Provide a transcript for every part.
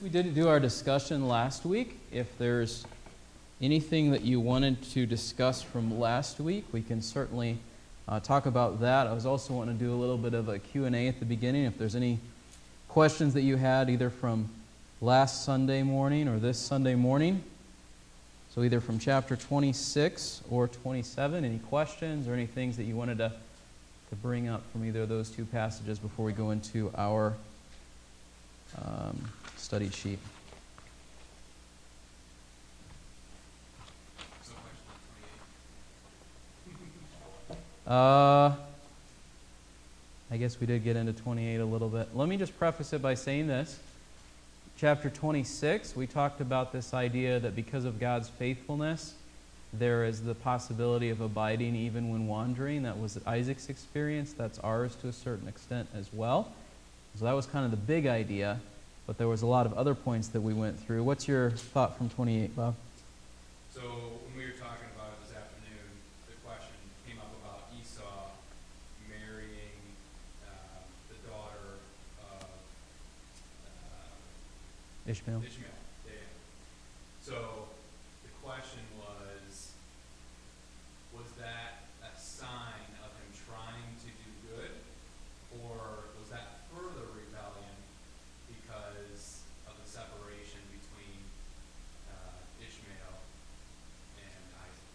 we didn't do our discussion last week, if there's anything that you wanted to discuss from last week, we can certainly uh, talk about that. I was also wanting to do a little bit of a Q&A at the beginning. If there's any questions that you had either from last Sunday morning or this Sunday morning, so either from chapter 26 or 27, any questions or any things that you wanted to, to bring up from either of those two passages before we go into our um, study sheet. Uh, I guess we did get into 28 a little bit. Let me just preface it by saying this. Chapter 26, we talked about this idea that because of God's faithfulness, there is the possibility of abiding even when wandering. That was Isaac's experience. That's ours to a certain extent as well. So that was kind of the big idea, but there was a lot of other points that we went through. What's your thought from 28, Bob? So when we were talking about it this afternoon, the question came up about Esau marrying uh, the daughter of uh, Ishmael? Ishmael. Yeah. So the question was, was that a sign of him trying to do good, or was that further rebellion because of the separation between uh, Ishmael and Isaac?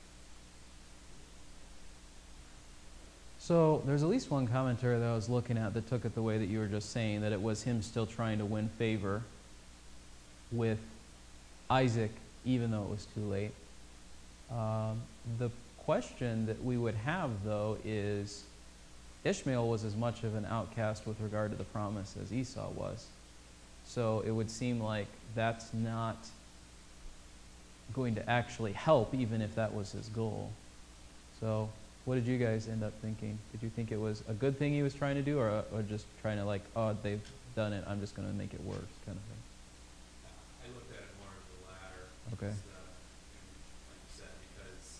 So there's at least one commentary that I was looking at that took it the way that you were just saying, that it was him still trying to win favor with Isaac, even though it was too late. Um, the question that we would have, though, is Ishmael was as much of an outcast with regard to the promise as Esau was. So it would seem like that's not going to actually help, even if that was his goal. So, what did you guys end up thinking? Did you think it was a good thing he was trying to do, or, or just trying to, like, oh, they've done it, I'm just going to make it worse, kind of thing? I looked at it more as the latter. Okay. Uh, like you said, because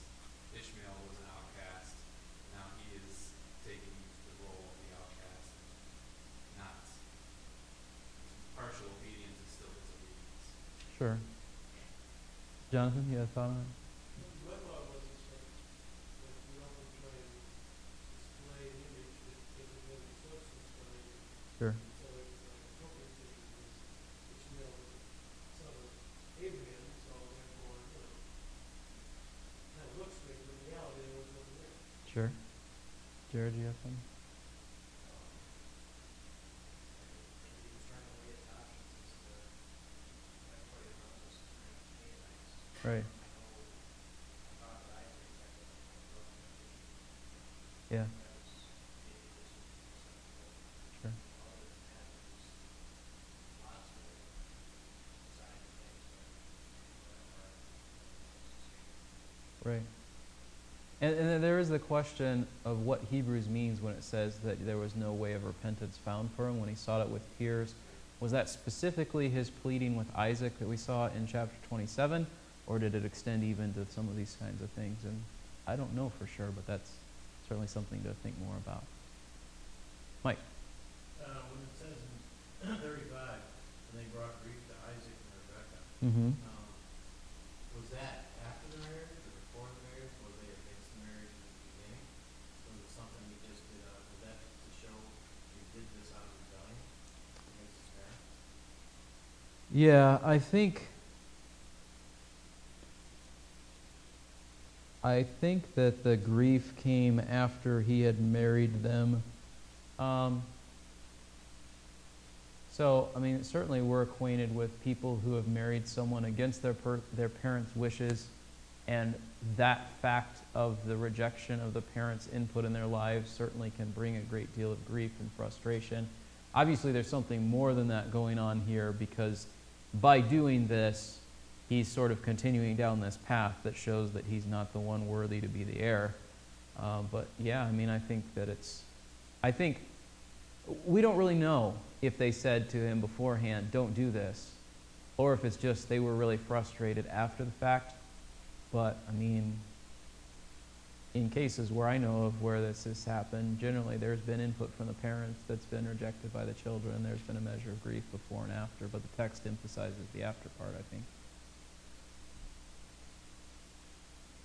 Ishmael was an outcast, now he is taking the role of the outcast. Not partial obedience is still disobedience. Sure. Jonathan, you had a thought on it? My thought was it's like, like we often try and display an image that doesn't really substance behind it. Sure. So it's like a token thing is Ishmael was the son of Abraham, so therefore, you know, kind of looks like, but in reality, there was nothing there. Sure. Jared, you have something? he was trying to weigh his options as to that's why he wants us to try and Canaanites. Right. I know I thought that I think that was my brother. Yeah. That was maybe this was acceptable. Sure. Other than that, there's lots of side things that whatever. Right. And, and then there is the question of what Hebrews means when it says that there was no way of repentance found for him when he sought it with tears. Was that specifically his pleading with Isaac that we saw in chapter 27, or did it extend even to some of these kinds of things? And I don't know for sure, but that's certainly something to think more about. Mike. Uh, when it says in thirty-five, and they brought grief to Isaac and Rebekah, Mm-hmm. um, was that after the marriage or before the marriage? Was they against the marriage in the beginning? Was it something he just did, uh, was that to show he did this out of rebellion against his parents? Yeah, I think. I think that the grief came after he had married them. Um, so, I mean, certainly we're acquainted with people who have married someone against their per- their parents' wishes, and that fact of the rejection of the parents' input in their lives certainly can bring a great deal of grief and frustration. Obviously, there's something more than that going on here because by doing this, he's sort of continuing down this path that shows that he's not the one worthy to be the heir. Uh, but yeah, I mean, I think that it's, I think we don't really know if they said to him beforehand, don't do this, or if it's just they were really frustrated after the fact. But I mean, in cases where I know of where this has happened, generally there's been input from the parents that's been rejected by the children. There's been a measure of grief before and after, but the text emphasizes the after part, I think.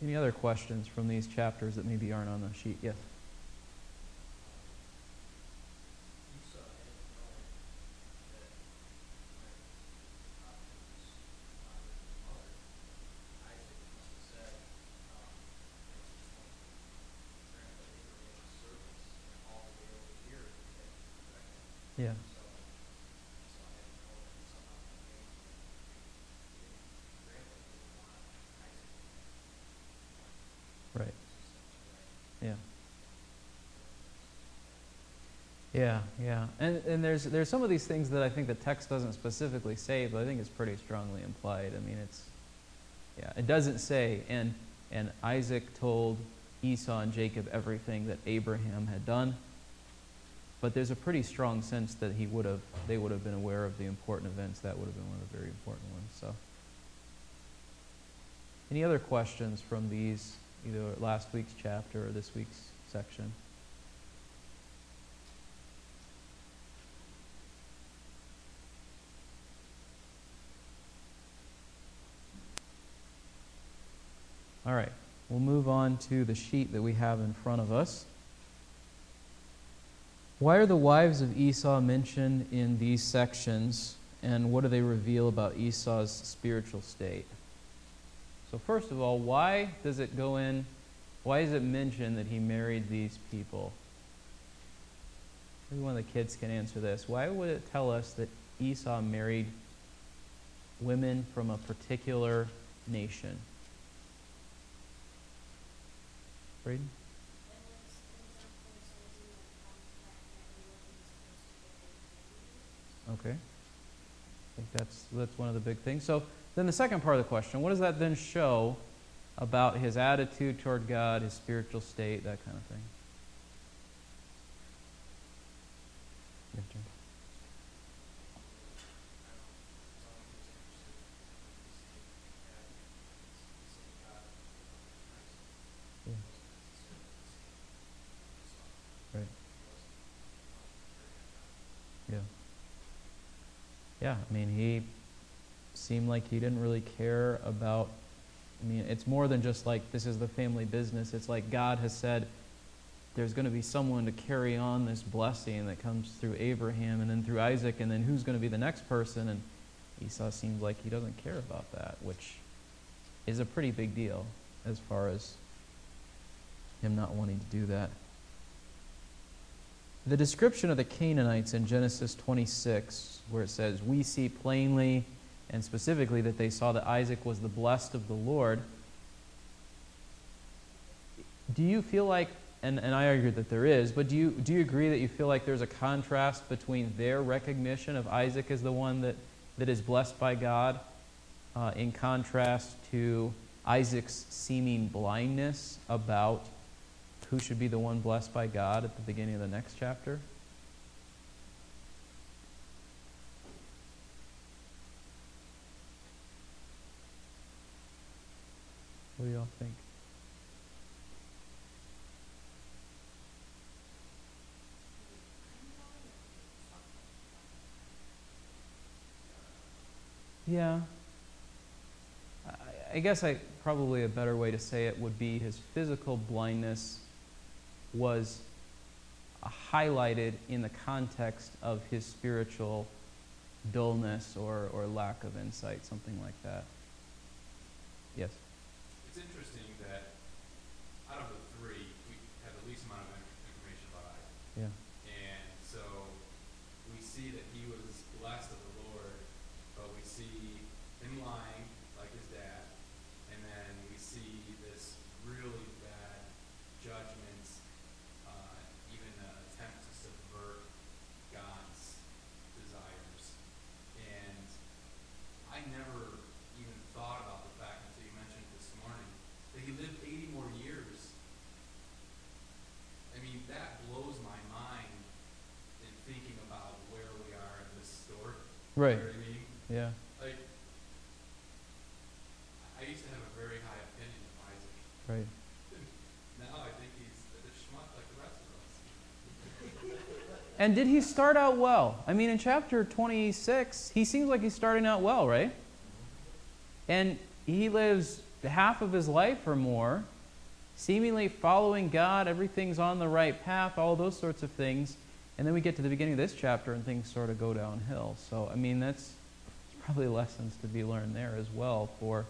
Any other questions from these chapters that maybe aren't on the sheet? Yes. Esau had known that my options on his mother, Isaac must have said, um, Genesis twenty, translate Abraham's servants and all the way over here to get Rebekah. Yeah. So Esau had to know that somehow the name grandpa didn't want Isaac. Right. Essentially, Yeah. Yeah, yeah. And, and there's, there's some of these things that I think the text doesn't specifically say, but I think it's pretty strongly implied. I mean, it's, yeah, it doesn't say, and, and Isaac told Esau and Jacob everything that Abraham had done. But there's a pretty strong sense that he would have, they would have been aware of the important events. That would have been one of the very important ones. So, any other questions from these, either last week's chapter or this week's section? All right, we'll move on to the sheet that we have in front of us. Why are the wives of Esau mentioned in these sections, and what do they reveal about Esau's spiritual state? So, first of all, why does it go in? Why is it mentioned that he married these people? Maybe one of the kids can answer this. Why would it tell us that Esau married women from a particular nation? Braden? Okay. I think that's, that's one of the big things. So then the second part of the question, what does that then show about his attitude toward God, his spiritual state, that kind of thing? Yes, Jim. Yeah. Right. Yeah. Yeah, I mean, he seemed like he didn't really care about. I mean, it's more than just like this is the family business. It's like God has said there's going to be someone to carry on this blessing that comes through Abraham and then through Isaac, and then who's going to be the next person? And Esau seems like he doesn't care about that, which is a pretty big deal as far as him not wanting to do that. The description of the Canaanites in Genesis 26, where it says, We see plainly and specifically that they saw that Isaac was the blessed of the Lord. Do you feel like, and, and I argue that there is, but do you, do you agree that you feel like there's a contrast between their recognition of Isaac as the one that, that is blessed by God, uh, in contrast to Isaac's seeming blindness about who should be the one blessed by God at the beginning of the next chapter? What do y'all think? Yeah. I, I guess I probably a better way to say it would be his physical blindness was highlighted in the context of his spiritual dullness or, or lack of insight, something like that. Yes. Right. You know I mean? Yeah. Like, I used to have a very high opinion of Isaac. Right. now I think he's a schmuck like the rest of us. and did he start out well? I mean, in chapter 26, he seems like he's starting out well, right? Mm-hmm. And he lives half of his life or more, seemingly following God, everything's on the right path, all those sorts of things. And then we get to the beginning of this chapter and things sort of go downhill. So, I mean, that's probably lessons to be learned there as well for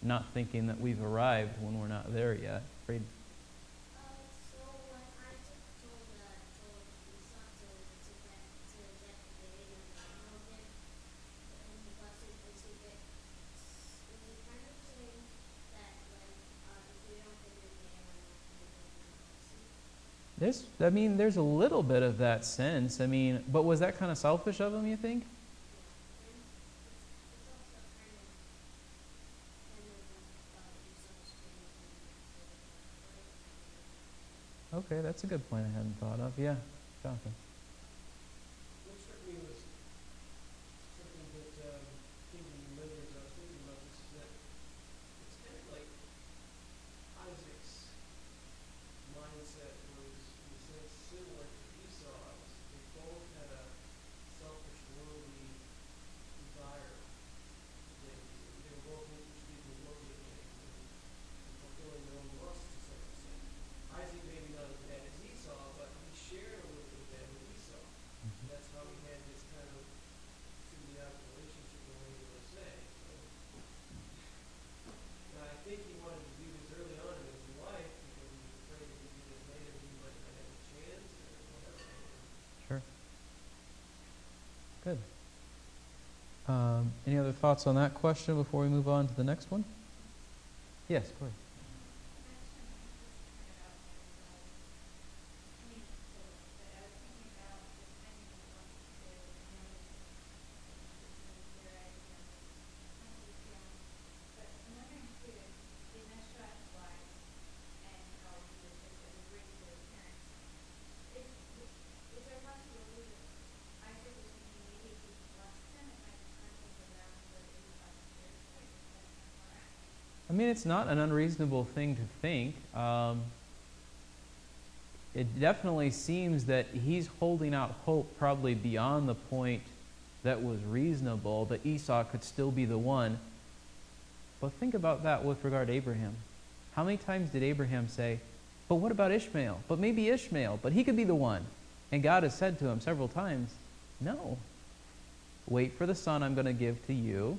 not thinking that we've arrived when we're not there yet. Afraid Uh, so when Isaac told uh, told Esau to to get to get the baby and handle him, and he blessed him, is he get is he kind of saying that like uh, if you don't get your day, I'm not going to I mean, there's a little bit of that sense. I mean, but was that kind of selfish of him, you think? Okay, that's a good point I hadn't thought of. Yeah, Jonathan. What struck me was something that, um, came to me later as I was thinking about this, is that it's kind of like Isaac's mindset was, in a sense, similar to Esau's. They both had a selfish, worldly desire for things. They were both interested in worldly things and and fulfilling their own lusts to some extent. Isaac maybe not as bad as Esau, but he shared a little bit of that with Esau. And that's how we had this kind of symbiotic relationship going, as I say. So, and I think he wanted to do this early on in his life because he was afraid if he did it later, he might not have a chance or whatever. Sure. Good. Um, any other thoughts on that question before we move on to the next one? Yes, Corey. It's not an unreasonable thing to think. Um, it definitely seems that he's holding out hope probably beyond the point that was reasonable, that Esau could still be the one. But think about that with regard to Abraham. How many times did Abraham say, But what about Ishmael? But maybe Ishmael, but he could be the one. And God has said to him several times, No. Wait for the son I'm going to give to you.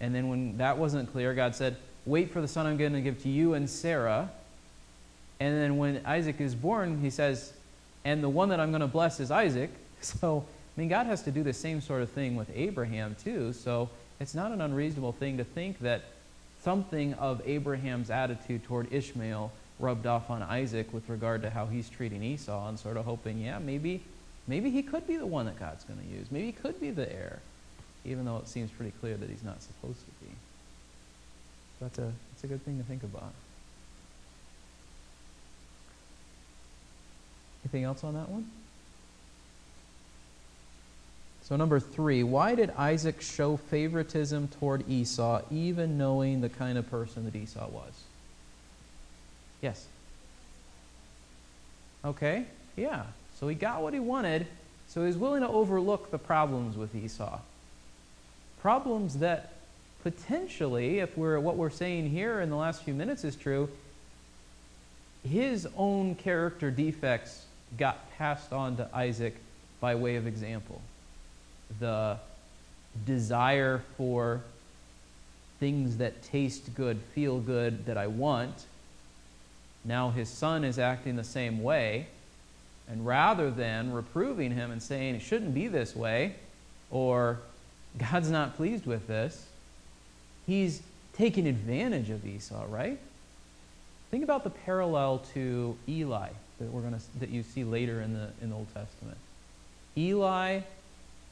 And then when that wasn't clear, God said, Wait for the son I'm going to give to you and Sarah. And then when Isaac is born, he says, And the one that I'm going to bless is Isaac. So, I mean, God has to do the same sort of thing with Abraham, too. So, it's not an unreasonable thing to think that something of Abraham's attitude toward Ishmael rubbed off on Isaac with regard to how he's treating Esau and sort of hoping, yeah, maybe, maybe he could be the one that God's going to use. Maybe he could be the heir, even though it seems pretty clear that he's not supposed to be. That's a, that's a good thing to think about. Anything else on that one? So, number three, why did Isaac show favoritism toward Esau, even knowing the kind of person that Esau was? Yes? Okay, yeah. So he got what he wanted, so he was willing to overlook the problems with Esau. Problems that potentially, if we're what we're saying here in the last few minutes is true, his own character defects got passed on to Isaac by way of example. The desire for things that taste good, feel good, that I want. Now his son is acting the same way. And rather than reproving him and saying it shouldn't be this way, or God's not pleased with this, he's taking advantage of Esau, right? Think about the parallel to Eli that we're going to that you see later in the in the Old Testament. Eli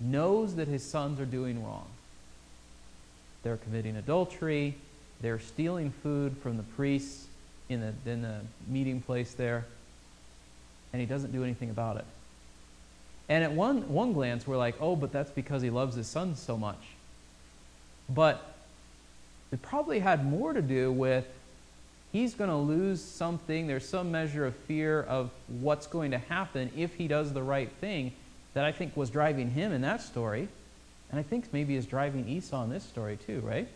knows that his sons are doing wrong. They're committing adultery, they're stealing food from the priests in the in the meeting place there, and he doesn't do anything about it. And at one one glance we're like, "Oh, but that's because he loves his sons so much." But it probably had more to do with he's going to lose something. There's some measure of fear of what's going to happen if he does the right thing that I think was driving him in that story. And I think maybe is driving Esau in this story too, right?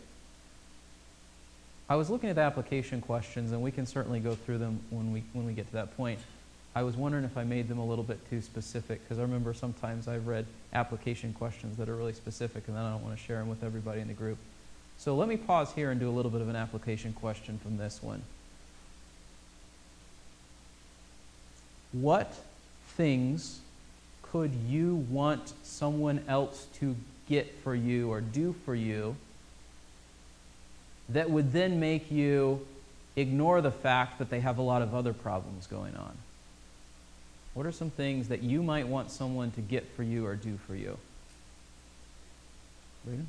I was looking at the application questions, and we can certainly go through them when we, when we get to that point. I was wondering if I made them a little bit too specific, because I remember sometimes I've read application questions that are really specific, and then I don't want to share them with everybody in the group. So let me pause here and do a little bit of an application question from this one. What things could you want someone else to get for you or do for you that would then make you ignore the fact that they have a lot of other problems going on? What are some things that you might want someone to get for you or do for you? Rita?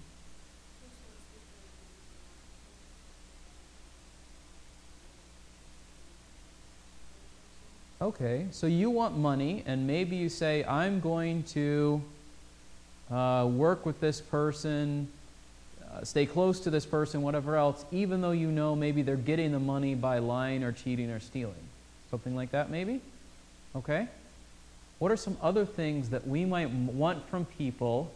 Okay, so you want money, and maybe you say, I'm going to uh, work with this person, uh, stay close to this person, whatever else, even though you know maybe they're getting the money by lying or cheating or stealing. Something like that, maybe? Okay? What are some other things that we might want from people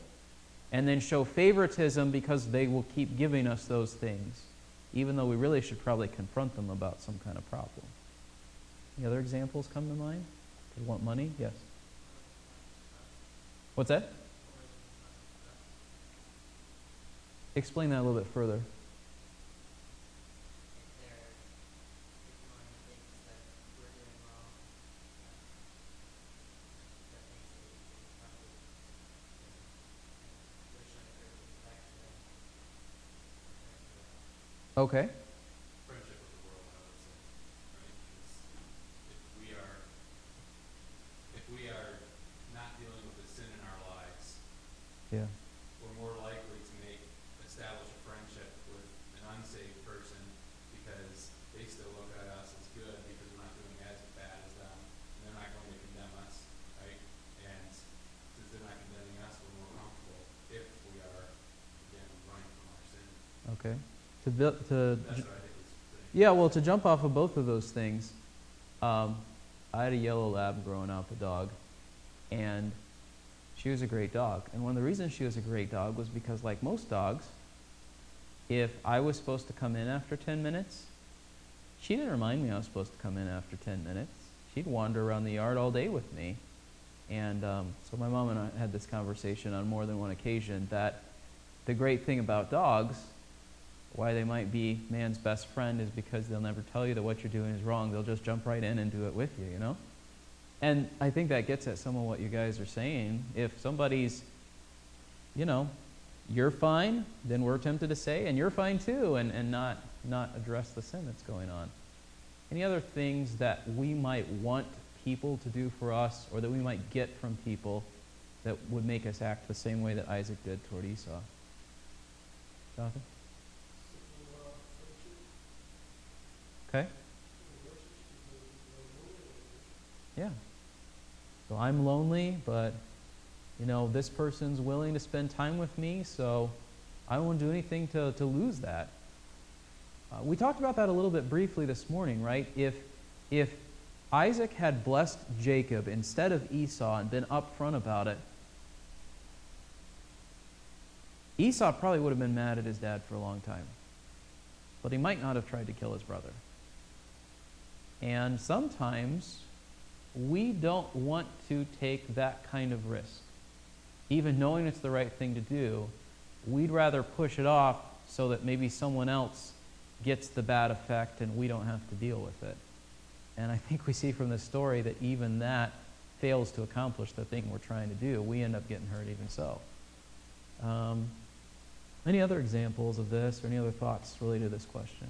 and then show favoritism because they will keep giving us those things, even though we really should probably confront them about some kind of problem? Any other examples come to mind? They want money? Yes. What's that? Explain that a little bit further. if they're ignoring things that we're doing wrong, uh, that things that we should probably wish on a great back to them. Okay. friendship with the world, I would say, right? Because if we are, if we are not dealing with the sin in our lives, Yeah. we're more likely to make, establish a friendship with an unsaved person because they still look at us as good because we're not doing as bad as them. And they're not going to condemn us, right? And since they're not condemning us, we're more comfortable if we are, again, running from our sin. Okay. To, build, to That's what I think is pretty. Yeah, well, to jump off of both of those things, um, I had a yellow lab growing up, a dog, and she was a great dog. And one of the reasons she was a great dog was because, like most dogs, if I was supposed to come in after 10 minutes, she didn't remind me I was supposed to come in after 10 minutes. She'd wander around the yard all day with me. And um, so my mom and I had this conversation on more than one occasion that the great thing about dogs why they might be man's best friend is because they'll never tell you that what you're doing is wrong. They'll just jump right in and do it with you, you know? And I think that gets at some of what you guys are saying. If somebody's, you know, you're fine, then we're tempted to say, and you're fine too, and, and not, not address the sin that's going on. Any other things that we might want people to do for us or that we might get from people that would make us act the same way that Isaac did toward Esau? Jonathan? Okay. Yeah. So I'm lonely, but you know, this person's willing to spend time with me, so I won't do anything to, to lose that. Uh, we talked about that a little bit briefly this morning, right? If, if Isaac had blessed Jacob instead of Esau and been upfront about it, Esau probably would have been mad at his dad for a long time. But he might not have tried to kill his brother. And sometimes we don't want to take that kind of risk. Even knowing it's the right thing to do, we'd rather push it off so that maybe someone else gets the bad effect and we don't have to deal with it. And I think we see from this story that even that fails to accomplish the thing we're trying to do. We end up getting hurt even so. Um, any other examples of this or any other thoughts related to this question?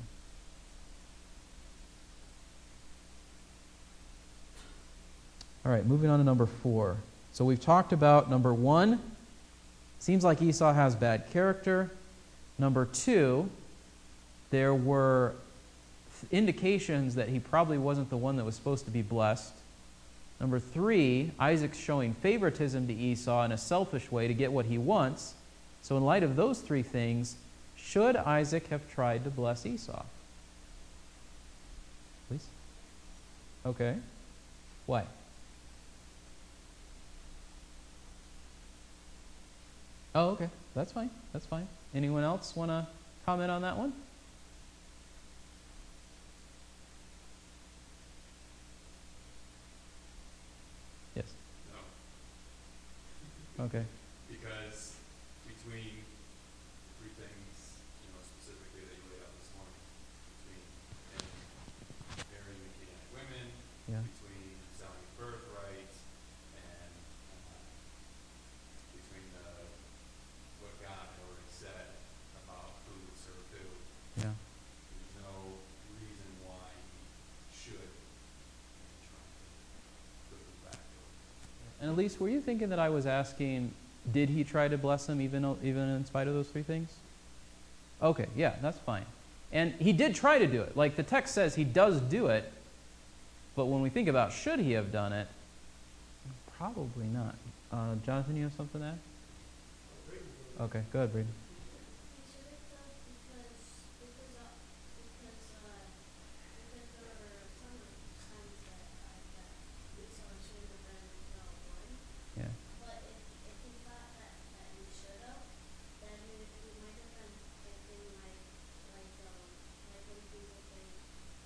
All right, moving on to number four. So we've talked about number one, seems like Esau has bad character. Number two, there were indications that he probably wasn't the one that was supposed to be blessed. Number three, Isaac's showing favoritism to Esau in a selfish way to get what he wants. So, in light of those three things, should Isaac have tried to bless Esau? Please? Okay. Why? Oh, okay. That's fine. That's fine. Anyone else want to comment on that one? Yes. No. Okay. Because between the three things, you know, specifically that you laid out this morning, between marrying Canaanite women, Yeah. between selling birthright, and uh, between the what God had already said about who would serve who, Yeah. there's no reason why he should you know, try to put them back. And Elise, were you thinking that I was asking, did he try to bless them even even in spite of those three things? Okay, yeah, that's fine. And he did try to do it. Like the text says, he does do it. But when we think about should he have done it, probably not. Uh, Jonathan, you have something to add? Okay, go ahead, Braden. He should have done because because uh, because uh because there were some times that uh, that Esau should have been the one. Yeah. But if if he thought that that he should have, then he, he might have been thinking like like um like when people think,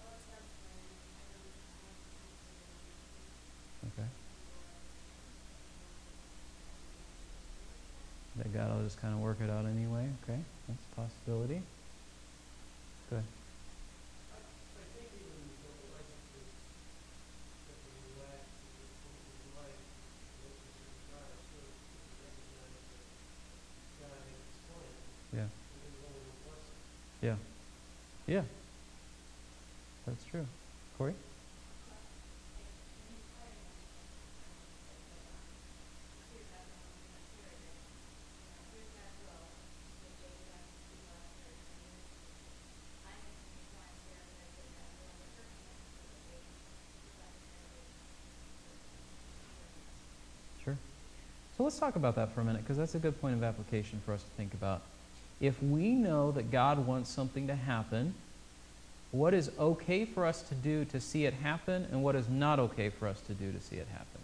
oh it's God's plan, I don't I don't have to do Okay. anything. That God will kind of work it out anyway. Okay, that's a possibility. Good. Yeah. Yeah. even what Isaac did, that he lacked, he lacked relationship with God, I suppose, he recognized that God had his plan, Yeah. and he was only one blessing. Yeah. Yeah. That's true. Corey? Sure. So let's talk about that for a minute because that's a good point of application for us to think about. If we know that God wants something to happen, what is okay for us to do to see it happen and what is not okay for us to do to see it happen?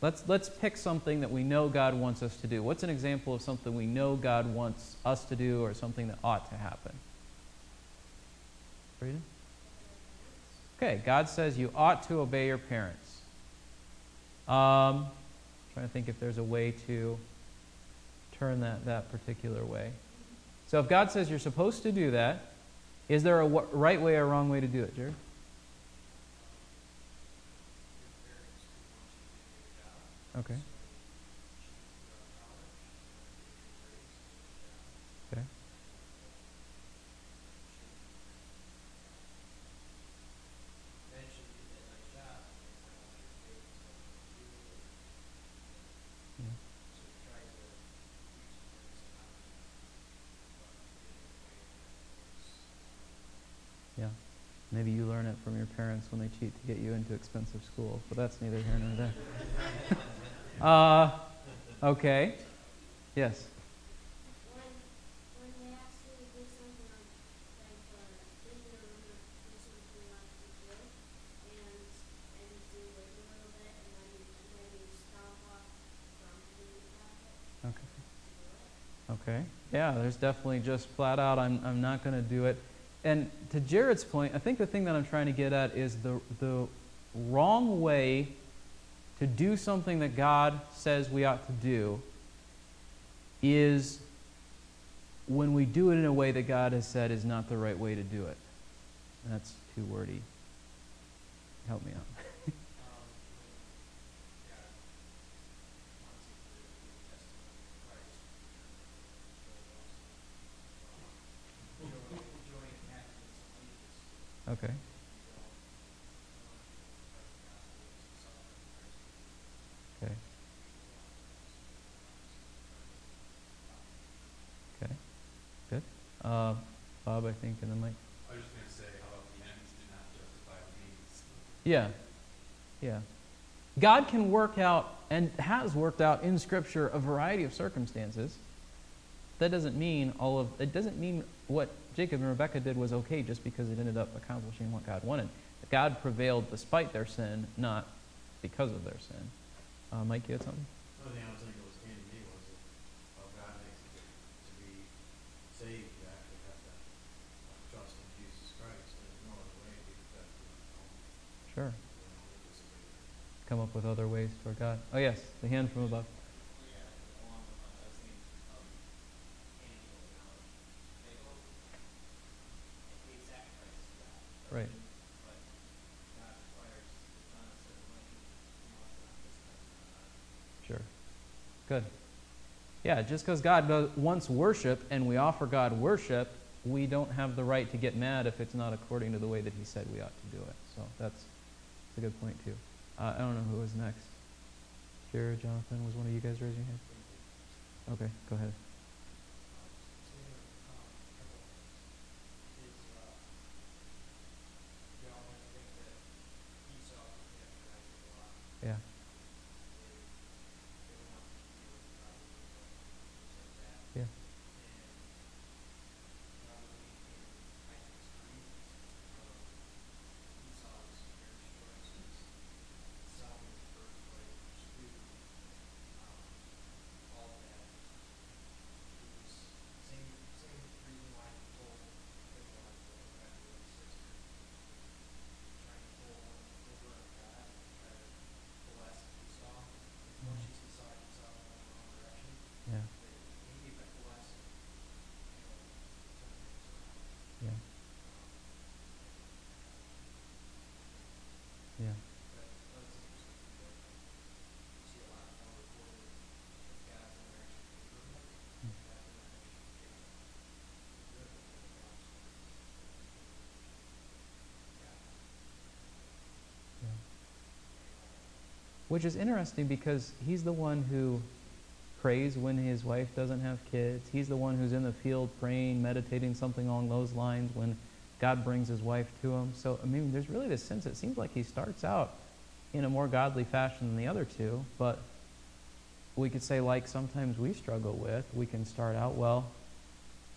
Let's, let's pick something that we know God wants us to do. What's an example of something we know God wants us to do or something that ought to happen? Frida? Okay, God says you ought to obey your parents. Um, trying to think if there's a way to turn that that particular way. So if God says you're supposed to do that, is there a w- right way or wrong way to do it, Jared? Okay. Okay. Eventually, get that nice job, and they find out your parents don't want to do it. Yeah. So we try to use words and not, but in a way that works. Yeah. Maybe you learn it from your parents when they cheat to get you into expensive schools, but that's neither here nor there. uh, okay. Yes. Okay. Yeah, there's definitely just flat out, I'm, I'm not going to do it. And to Jared's point, I think the thing that I'm trying to get at is the, the wrong way to do something that God says we ought to do is when we do it in a way that God has said is not the right way to do it. That's too wordy. Help me out. Um, when God wants you to give testimony of Christ, you know, also, um, you know, join Athens allegiance. Okay. You don't, want you to fight the gospel as suffering Christ. Okay. Okay. Good. Uh, Bob, I think, and then Mike. I was just gonna say, how about the ends do not justify the means? Yeah. Yeah. God can work out and has worked out in Scripture a variety of circumstances. That doesn't mean all of it doesn't mean what Jacob and Rebecca did was okay just because it ended up accomplishing what God wanted. God prevailed despite their sin, not because of their sin. Uh, Mike, you had something? Another thing I was thinking was came to me was that, well, God makes it to be saved, you actually have to trust in Jesus Christ, and there's no other way to get that Sure. you know, religious way. Come up with other ways toward God. Oh, yes, the hand from above. Yeah, along the lines, I was thinking of Cain and Abel analogy. They both gave sacrifices to God. but- Right. But God requires it done a certain way, he wants it on his time, not ours. Sure. Good. Yeah, just because God wants worship and we offer God worship, we don't have the right to get mad if it's not according to the way that He said we ought to do it. So that's, that's a good point, too. Uh, I don't know who was next. Kira, Jonathan, was one of you guys raising your hand? Okay, go ahead. Yeah. Yeah. all of that. It was same, same reason why he told Abraham to go back to his sister. Trying to pull one over on God, try to bless Esau. As much as he saw Esau going the wrong direction, Yeah. that he gave that blessing, you know, turn things around. Yeah. Um, Yeah. But that was interesting, that you see a lot more recorded of God's interaction with Abraham, Mm. God's interaction with Jacob. Good, and then God's Yeah. Yeah. Which is interesting because he's the one who prays when his wife doesn't have kids. He's the one who's in the field praying, meditating something along those lines when God brings his wife to him. So, I mean, there's really this sense it seems like he starts out in a more godly fashion than the other two, but we could say, like sometimes we struggle with, we can start out well,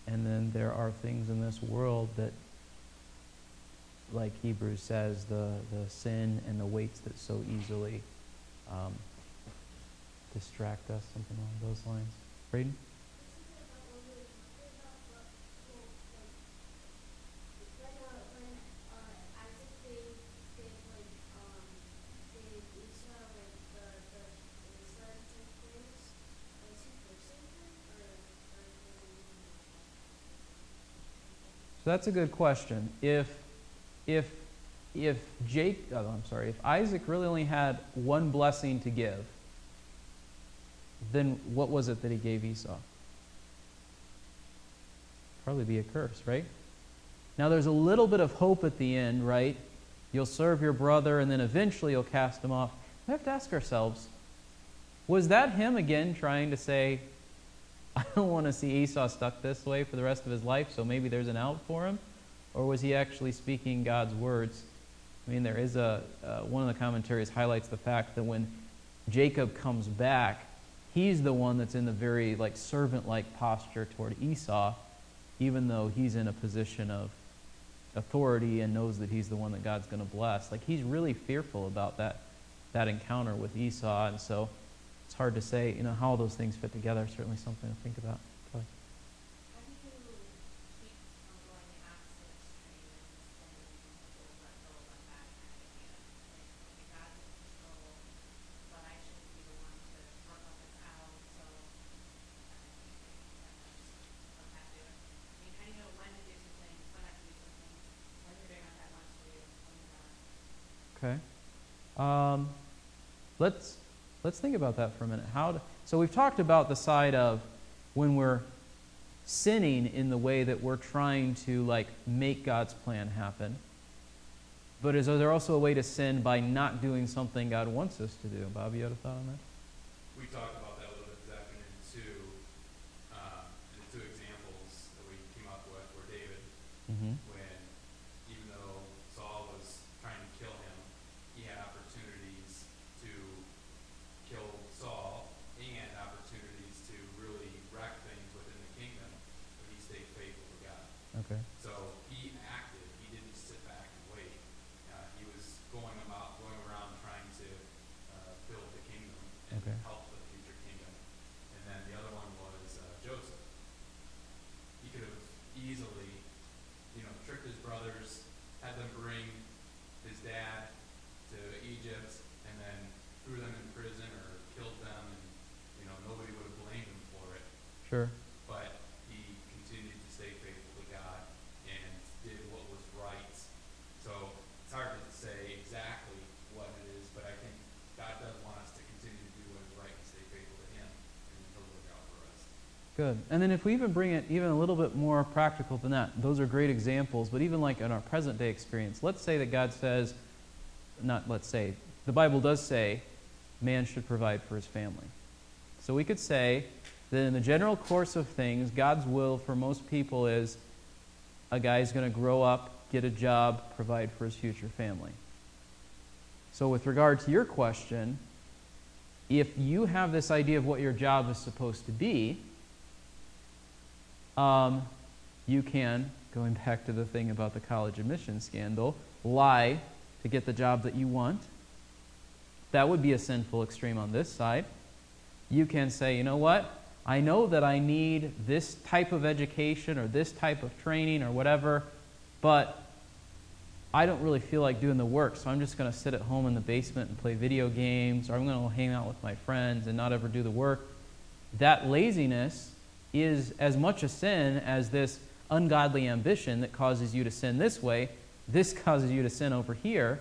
and then there are things in this world that like Hebrews says, the, the sin and the weights that so easily um, distract us, something along those lines. Braden? So that's a good question. If, if, if Jake, oh, I'm sorry, if Isaac really only had one blessing to give, then what was it that he gave Esau? Probably be a curse, right? Now there's a little bit of hope at the end, right? You'll serve your brother and then eventually you'll cast him off. We have to ask ourselves, was that him again trying to say, I don't want to see Esau stuck this way for the rest of his life, so maybe there's an out for him? Or was he actually speaking God's words? I mean, there is a, uh, one of the commentaries highlights the fact that when Jacob comes back, he's the one that's in the very like servant-like posture toward Esau, even though he's in a position of authority and knows that he's the one that God's going to bless. Like he's really fearful about that that encounter with Esau, and so it's hard to say, you know, how those things fit together. Certainly something to think about. Kelly. How do you keep from going the opposite extreme and spending the whole let go of that kind of idea? Like, okay, God's in control, but I shouldn't be the one to work all this out, so uh, I'm happy with. I mean, how do you know when to do something, when not to do something, when you're doing what God wants you to do, when you're not? Okay. Um, let's let's think about that for a minute. How? To, so we've talked about the side of when we're sinning in the way that we're trying to like make God's plan happen. But is there also a way to sin by not doing something God wants us to do? Bobby, you had a thought on that? We talked about that a little bit this afternoon too. Uh, the two examples that we came up with were David, Mm-hmm. when even though Saul was trying to kill him, he had opportunities to kill Saul and opportunities to really wreck things within the kingdom, but he stayed faithful to God. Okay. So he acted. He didn't sit back and wait. Uh, he Sure. but he continued to stay faithful to God and did what was right. So it's hard to say exactly what it is, but I think God does want us to continue to do what is right and stay faithful to Him, and He'll look out for us. Good. And then if we even bring it even a little bit more practical than that, those are great examples, but even like in our present day experience, let's say that God says, not let's say, the Bible does say man should provide for his family. So we could say that in the general course of things, God's will for most people is a guy's going to grow up, get a job, provide for his future family. So, with regard to your question, if you have this idea of what your job is supposed to be, um, you can, going back to the thing about the college admission scandal, lie to get the job that you want. That would be a sinful extreme on this side. You can say, you know what? I know that I need this type of education or this type of training or whatever, but I don't really feel like doing the work, so I'm just going to sit at home in the basement and play video games, or I'm going to hang out with my friends and not ever do the work. That laziness is as much a sin as this ungodly ambition that causes you to sin this way. This causes you to sin over here.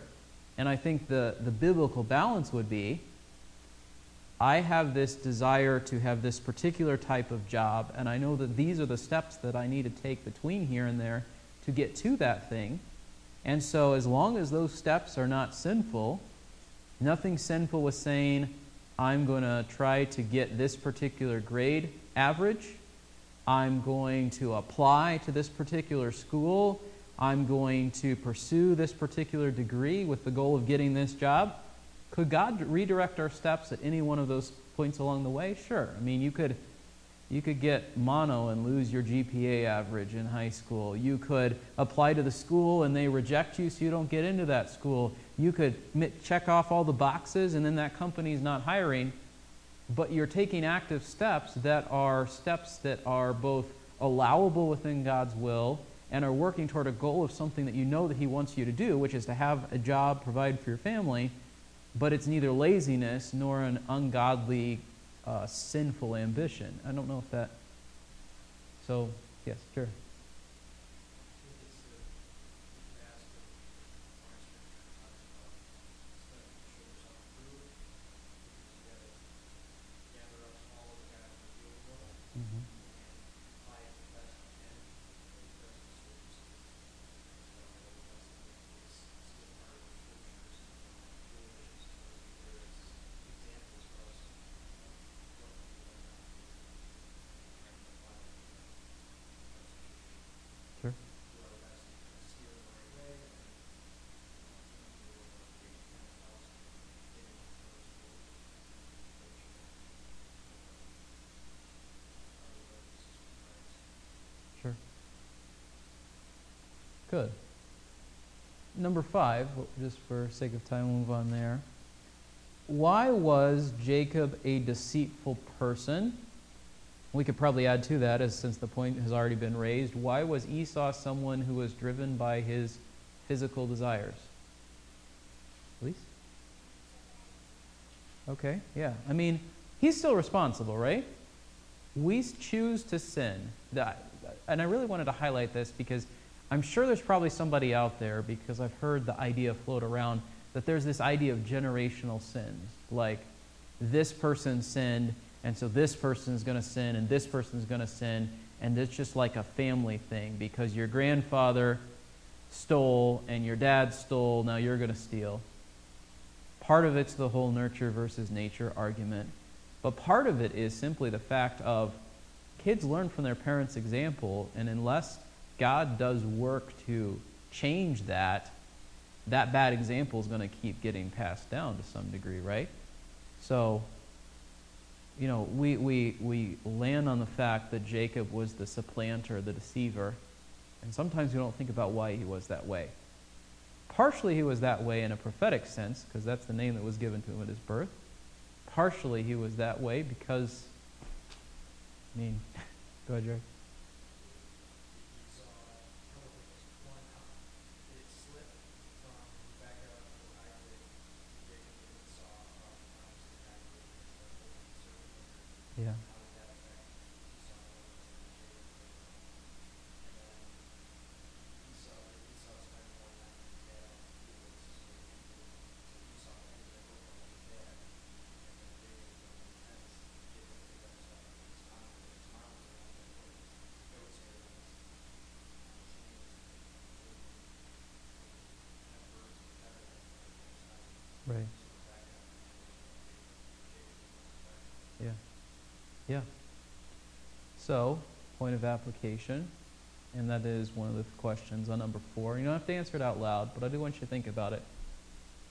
And I think the, the biblical balance would be I have this desire to have this particular type of job, and I know that these are the steps that I need to take between here and there to get to that thing. And so, as long as those steps are not sinful, nothing sinful with saying, I'm going to try to get this particular grade average. I'm going to apply to this particular school. I'm going to pursue this particular degree with the goal of getting this job. Could God redirect our steps at any one of those points along the way? Sure. I mean, you could you could get mono and lose your GPA average in high school. You could apply to the school and they reject you so you don't get into that school. You could check off all the boxes and then that company's not hiring. But you're taking active steps that are steps that are both allowable within God's will and are working toward a goal of something that you know that He wants you to do, which is to have a job, provide for your family. But it's neither laziness nor an ungodly uh, sinful ambition. I don't know if that. So, yes, sure. Good. Number five, just for sake of time, we'll move on there. Why was Jacob a deceitful person? We could probably add to that, as since the point has already been raised. Why was Esau someone who was driven by his physical desires? Elise? Okay, yeah. I mean, he's still responsible, right? We choose to sin. And I really wanted to highlight this because I'm sure there's probably somebody out there, because I've heard the idea float around, that there's this idea of generational sins. Like, this person sinned, and so this person is going to sin, and this person is going to sin, and it's just like a family thing because your grandfather stole and your dad stole, now you're going to steal. Part of it's the whole nurture versus nature argument, but part of it is simply the fact of kids learn from their parents' example, and unless God does work to change that, that bad example is going to keep getting passed down to some degree, right? So, you know, we, we, we land on the fact that Jacob was the supplanter, the deceiver, and sometimes we don't think about why he was that way. Partially, he was that way in a prophetic sense, because that's the name that was given to him at his birth. Partially, he was that way because, I mean, go ahead, Jerry. Yeah. Yeah. So, point of application, and that is one of the questions on number four. You don't have to answer it out loud, but I do want you to think about it.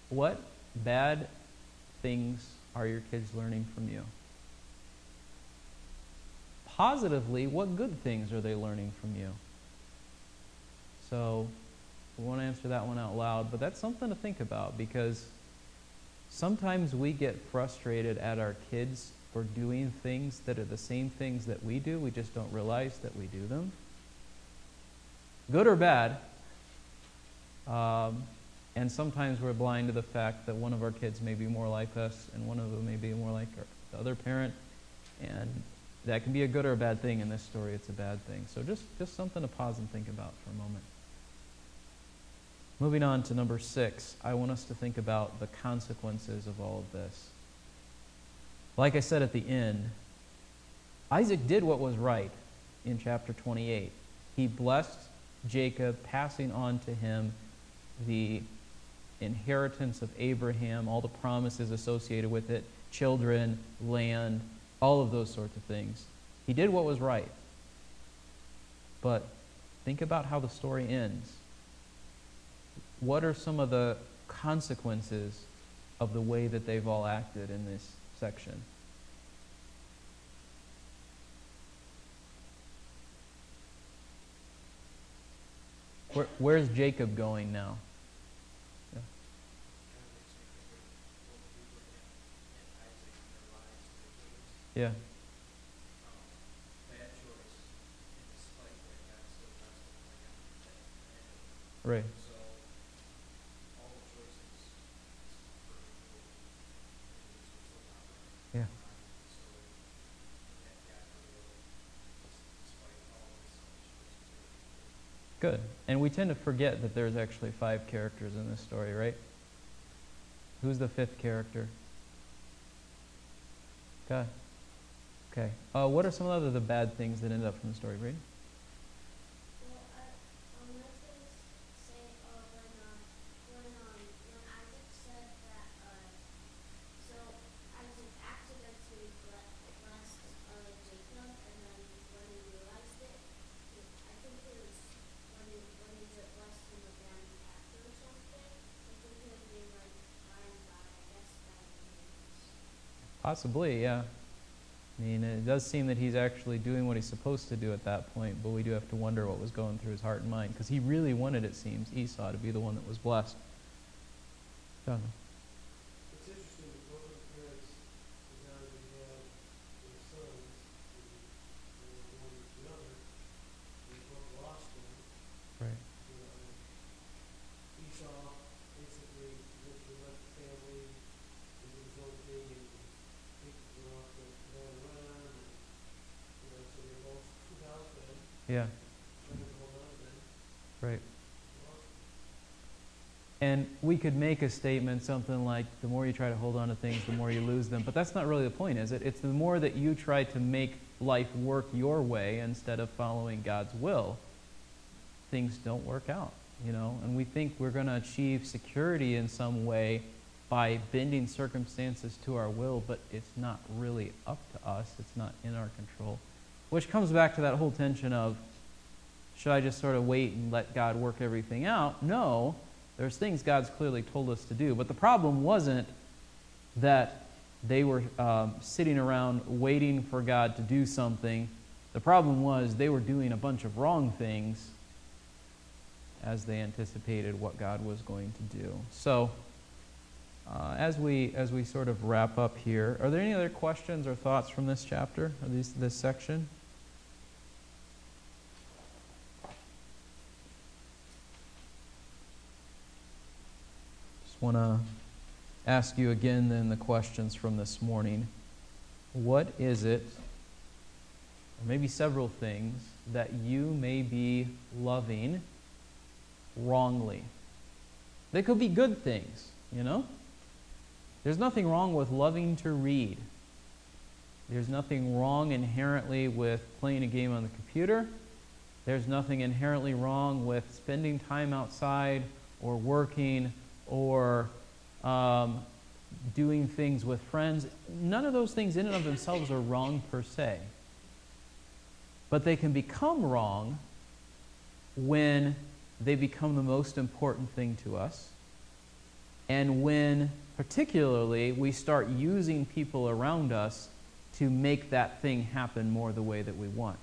What bad things are your kids learning from you? Positively, what good things are they learning from you? So, we won't answer that one out loud, but that's something to think about because sometimes we get frustrated at our kids for doing things that are the same things that we do. We just don't realize that we do them. Good or bad. Um, and sometimes we're blind to the fact that one of our kids may be more like us and one of them may be more like our, the other parent. And that can be a good or a bad thing. In this story, it's a bad thing. So just, just something to pause and think about for a moment. Moving on to number six, I want us to think about the consequences of all of this. Like I said at the end, Isaac did what was right in chapter 28. He blessed Jacob, passing on to him the inheritance of Abraham, all the promises associated with it, children, land, all of those sorts of things. He did what was right. But think about how the story ends. What are some of the consequences of the way that they've all acted in this section? Where, where's Jacob going now? kind of makes me think of what Abraham and Isaac in their lives, their kids. Yeah. Um, bad choice, and despite that, God still blessed them like that. And Right. so, all the choices is perfect will, and it's still not right. Yeah. Um, So, that God really, despite all his selfish choices, Good. And we tend to forget that there's actually five characters in this story, right? Who's the fifth character? God. Okay. Uh, what are some of the other bad things that end up from the story, Reed? Well, I, um, I was gonna s- say, uh, when, um, when, um, when Isaac said that, uh, so Isaac accidentally ble- blessed, uh, Jacob, and then when he realized it, he- I think it was when he, when he just blessed him again after or something, I think he was being like, fine, God, I guess that means. Possibly, yeah. I mean, it does seem that he's actually doing what he's supposed to do at that point, but we do have to wonder what was going through his heart and mind, because he really wanted, it seems, Esau to be the one that was blessed. It's interesting that both of the parents, as now as we have their sons, and and one is the other, they both lost them, Right. you know. Esau basically lived and left the family, and did his own thing, and Jacob went off to run around, and, you know, so they both without them, Yeah, right. And we could make a statement something like, the more you try to hold on to things, the more you lose them. But that's not really the point, is it? It's the more that you try to make life work your way instead of following God's will, things don't work out, you know? And we think we're going to achieve security in some way by bending circumstances to our will, but it's not really up to us. It's not in our control. Which comes back to that whole tension of, should I just sort of wait and let God work everything out? No. There's things God's clearly told us to do. But the problem wasn't that they were um, sitting around waiting for God to do something. The problem was they were doing a bunch of wrong things as they anticipated what God was going to do. So, uh, as we as we sort of wrap up here, are there any other questions or thoughts from this chapter or this this section? Want to ask you again then the questions from this morning. What is it, or maybe several things, that you may be loving wrongly? They could be good things, you know? There's nothing wrong with loving to read. There's nothing wrong inherently with playing a game on the computer. There's nothing inherently wrong with spending time outside or working or um, doing things with friends. None of those things in and of themselves are wrong per se. But they can become wrong when they become the most important thing to us. And when, particularly, we start using people around us to make that thing happen more the way that we want.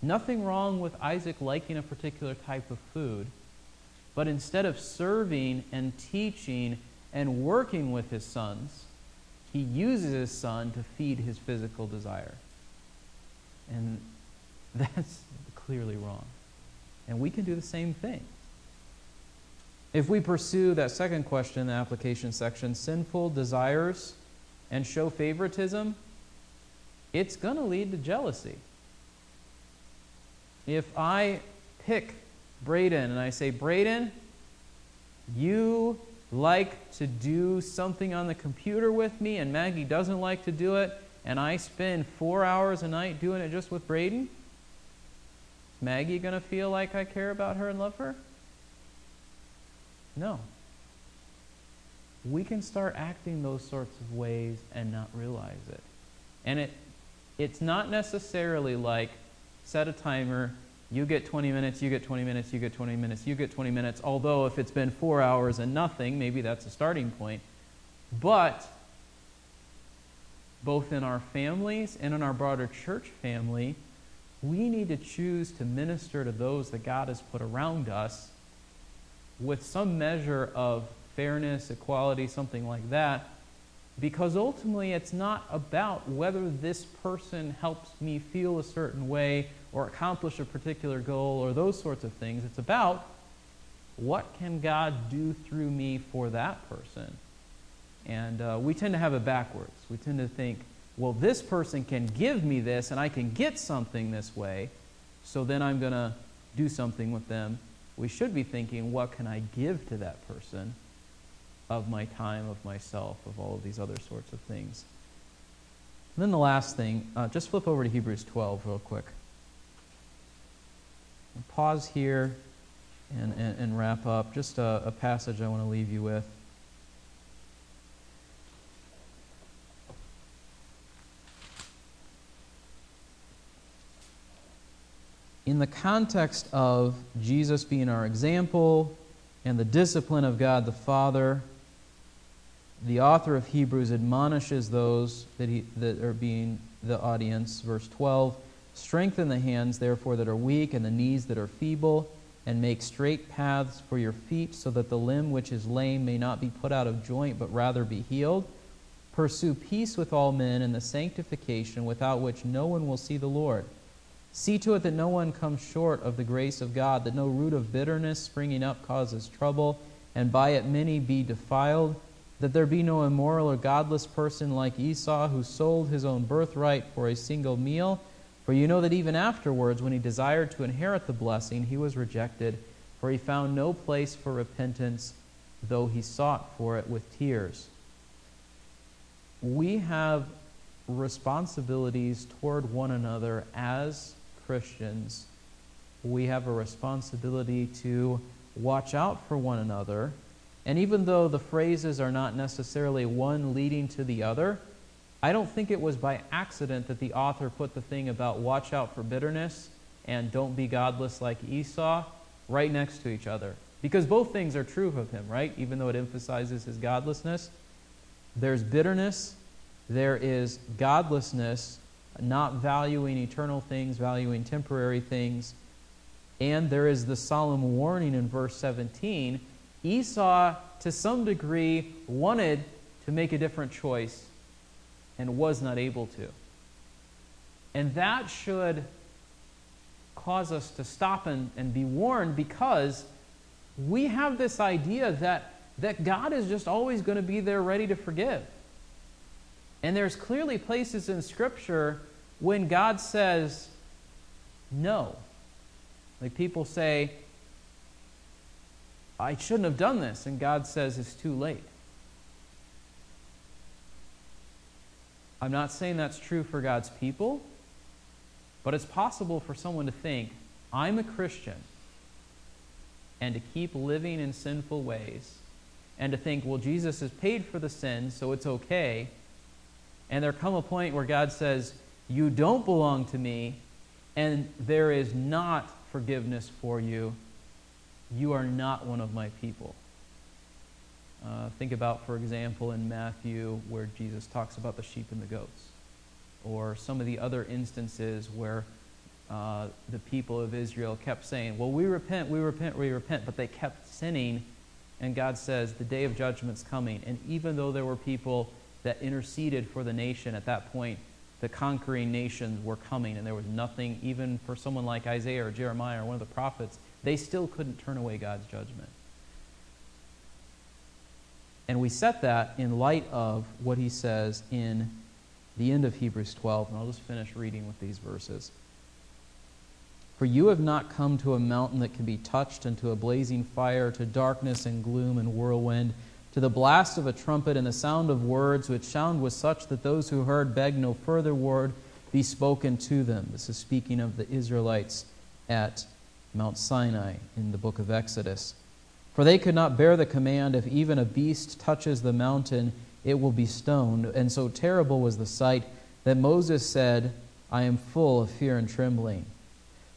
Nothing wrong with Isaac liking a particular type of food, but instead of serving and teaching and working with his sons, he uses his son to feed his physical desire. And that's clearly wrong. And we can do the same thing. If we pursue that second question in the application section, sinful desires and show favoritism, it's going to lead to jealousy. If I pick Braden and I say, Braden, you like to do something on the computer with me, and Maggie doesn't like to do it, and I spend four hours a night doing it just with Braden, is Maggie going to feel like I care about her and love her? No. We can start acting those sorts of ways and not realize it. And it, it's not necessarily like set a timer, you get 20 minutes, you get 20 minutes, you get 20 minutes, you get 20 minutes. Although, if it's been four hours and nothing, maybe that's a starting point. But, both in our families and in our broader church family, we need to choose to minister to those that God has put around us with some measure of fairness, equality, something like that. Because ultimately, it's not about whether this person helps me feel a certain way or accomplish a particular goal or those sorts of things. It's about what can God do through me for that person. And uh, we tend to have it backwards. We tend to think, well, this person can give me this and I can get something this way, so then I'm going to do something with them. We should be thinking, what can I give to that person of my time, of myself, of all of these other sorts of things. And then the last thing, uh, just flip over to Hebrews 12 real quick. I'll pause here and, and, and, wrap up. Just a, a passage I want to leave you with. In the context of Jesus being our example and the discipline of God the Father, the author of Hebrews admonishes those that, he, that are being the audience. Verse 12 Strengthen the hands, therefore, that are weak, and the knees that are feeble, and make straight paths for your feet, so that the limb which is lame may not be put out of joint, but rather be healed. Pursue peace with all men and the sanctification without which no one will see the Lord. See to it that no one comes short of the grace of God, that no root of bitterness springing up causes trouble, and by it many be defiled that there be no immoral or godless person like Esau, who sold his own birthright for a single meal. For you know that even afterwards, when he desired to inherit the blessing, he was rejected, for he found no place for repentance, though he sought for it with tears. We have responsibilities toward one another as Christians. We have a responsibility to watch out for one another and even though the phrases are not necessarily one leading to the other, I don't think it was by accident that the author put the thing about watch out for bitterness and don't be godless like Esau right next to each other. Because both things are true of him, right? Even though it emphasizes his godlessness. There's bitterness, there is godlessness, not valuing eternal things, valuing temporary things. And there is the solemn warning in verse 17 Esau, to some degree, wanted to make a different choice and was not able to. And that should cause us to stop and, and be warned because we have this idea that, that God is just always going to be there ready to forgive. And there's clearly places in Scripture when God says no. Like people say, I shouldn't have done this. And God says it's too late. I'm not saying that's true for God's people, but it's possible for someone to think, I'm a Christian, and to keep living in sinful ways and to think, well, Jesus has paid for the sin, so it's okay. And there come a point where God says, You don't belong to me, and there is not forgiveness for you. You are not one of my people. Uh, think about, for example, in Matthew, where Jesus talks about the sheep and the goats, or some of the other instances where uh, the people of Israel kept saying, Well, we repent, we repent, we repent, but they kept sinning. And God says, The day of judgment's coming. And even though there were people that interceded for the nation at that point, the conquering nations were coming, and there was nothing, even for someone like Isaiah or Jeremiah or one of the prophets, they still couldn't turn away God's judgment. And we set that in light of what he says in the end of Hebrews 12. And I'll just finish reading with these verses. For you have not come to a mountain that can be touched, and to a blazing fire, to darkness and gloom and whirlwind, to the blast of a trumpet and the sound of words, which sound was such that those who heard begged no further word be spoken to them. This is speaking of the Israelites at Mount Sinai in the book of Exodus. For they could not bear the command if even a beast touches the mountain, it will be stoned. And so terrible was the sight that Moses said, I am full of fear and trembling.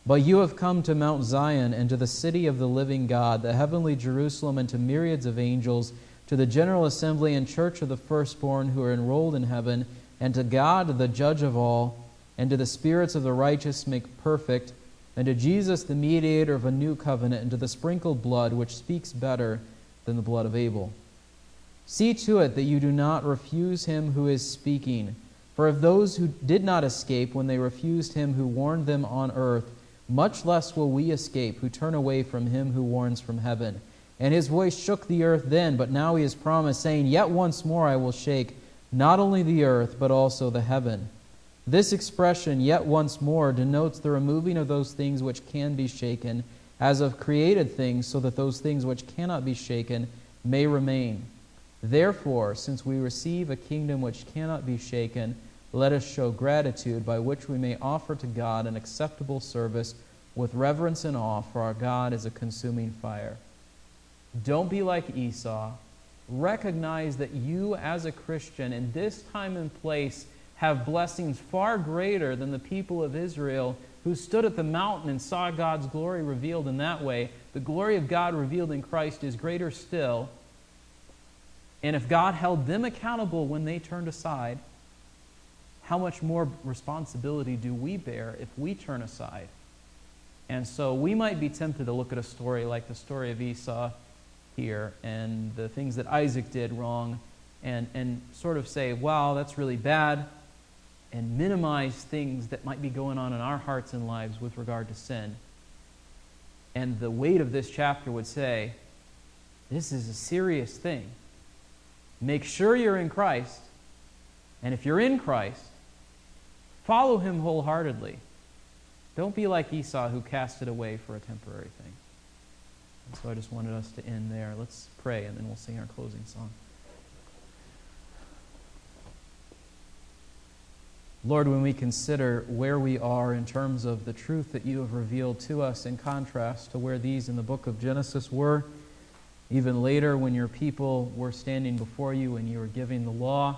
But you have come to Mount Zion and to the city of the living God, the heavenly Jerusalem, and to myriads of angels, to the general assembly and church of the firstborn who are enrolled in heaven, and to God, the judge of all, and to the spirits of the righteous make perfect, and to Jesus, the mediator of a new covenant, and to the sprinkled blood, which speaks better than the blood of Abel. See to it that you do not refuse him who is speaking. For if those who did not escape when they refused him who warned them on earth, much less will we escape who turn away from him who warns from heaven. And his voice shook the earth then, but now he has promised, saying, Yet once more I will shake not only the earth, but also the heaven. This expression, yet once more, denotes the removing of those things which can be shaken, as of created things, so that those things which cannot be shaken may remain. Therefore, since we receive a kingdom which cannot be shaken, let us show gratitude by which we may offer to God an acceptable service with reverence and awe, for our God is a consuming fire. Don't be like Esau. Recognize that you, as a Christian, in this time and place, have blessings far greater than the people of Israel who stood at the mountain and saw God's glory revealed in that way. The glory of God revealed in Christ is greater still. And if God held them accountable when they turned aside, how much more responsibility do we bear if we turn aside? And so we might be tempted to look at a story like the story of Esau here and the things that Isaac did wrong and, and sort of say, wow, that's really bad, and minimize things that might be going on in our hearts and lives with regard to sin. And the weight of this chapter would say, this is a serious thing. Make sure you're in Christ. And if you're in Christ, follow him wholeheartedly. Don't be like Esau who cast it away for a temporary thing. And so I just wanted us to end there. Let's pray and then we'll sing our closing song. Lord, when we consider where we are in terms of the truth that you have revealed to us in contrast to where these in the book of Genesis were, even later when your people were standing before you and you were giving the law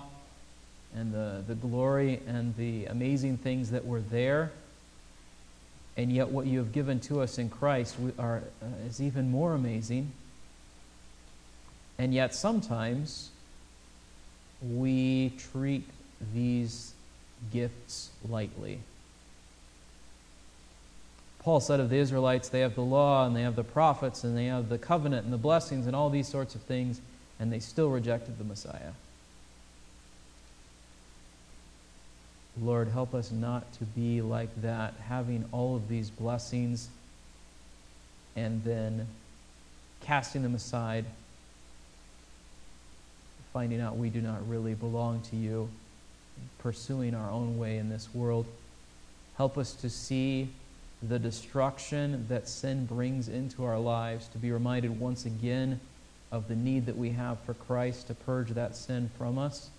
and the, the glory and the amazing things that were there, and yet what you have given to us in Christ are, uh, is even more amazing. And yet sometimes we treat these gifts lightly. Paul said of the Israelites, they have the law and they have the prophets and they have the covenant and the blessings and all these sorts of things, and they still rejected the Messiah. Lord, help us not to be like that, having all of these blessings and then casting them aside, finding out we do not really belong to you pursuing our own way in this world. Help us to see the destruction that sin brings into our lives, to be reminded once again of the need that we have for Christ to purge that sin from us.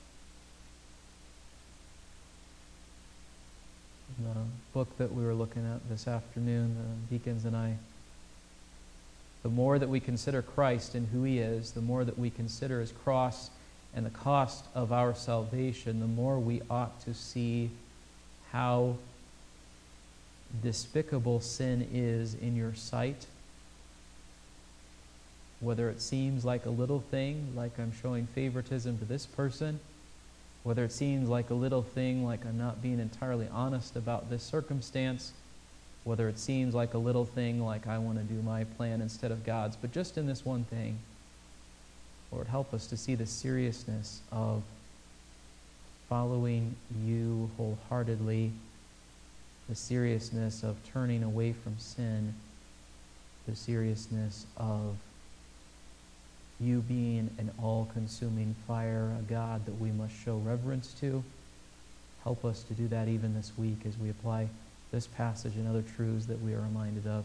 The book that we were looking at this afternoon, the deacons and I The more that we consider Christ and who he is, the more that we consider his cross and the cost of our salvation, the more we ought to see how despicable sin is in your sight. Whether it seems like a little thing, like I'm showing favoritism to this person, whether it seems like a little thing, like I'm not being entirely honest about this circumstance, whether it seems like a little thing, like I want to do my plan instead of God's, but just in this one thing, Lord, help us to see the seriousness of following you wholeheartedly, the seriousness of turning away from sin, the seriousness of you being an all consuming fire, a God that we must show reverence to. Help us to do that even this week as we apply this passage and other truths that we are reminded of.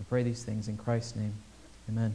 I pray these things in Christ's name. Amen.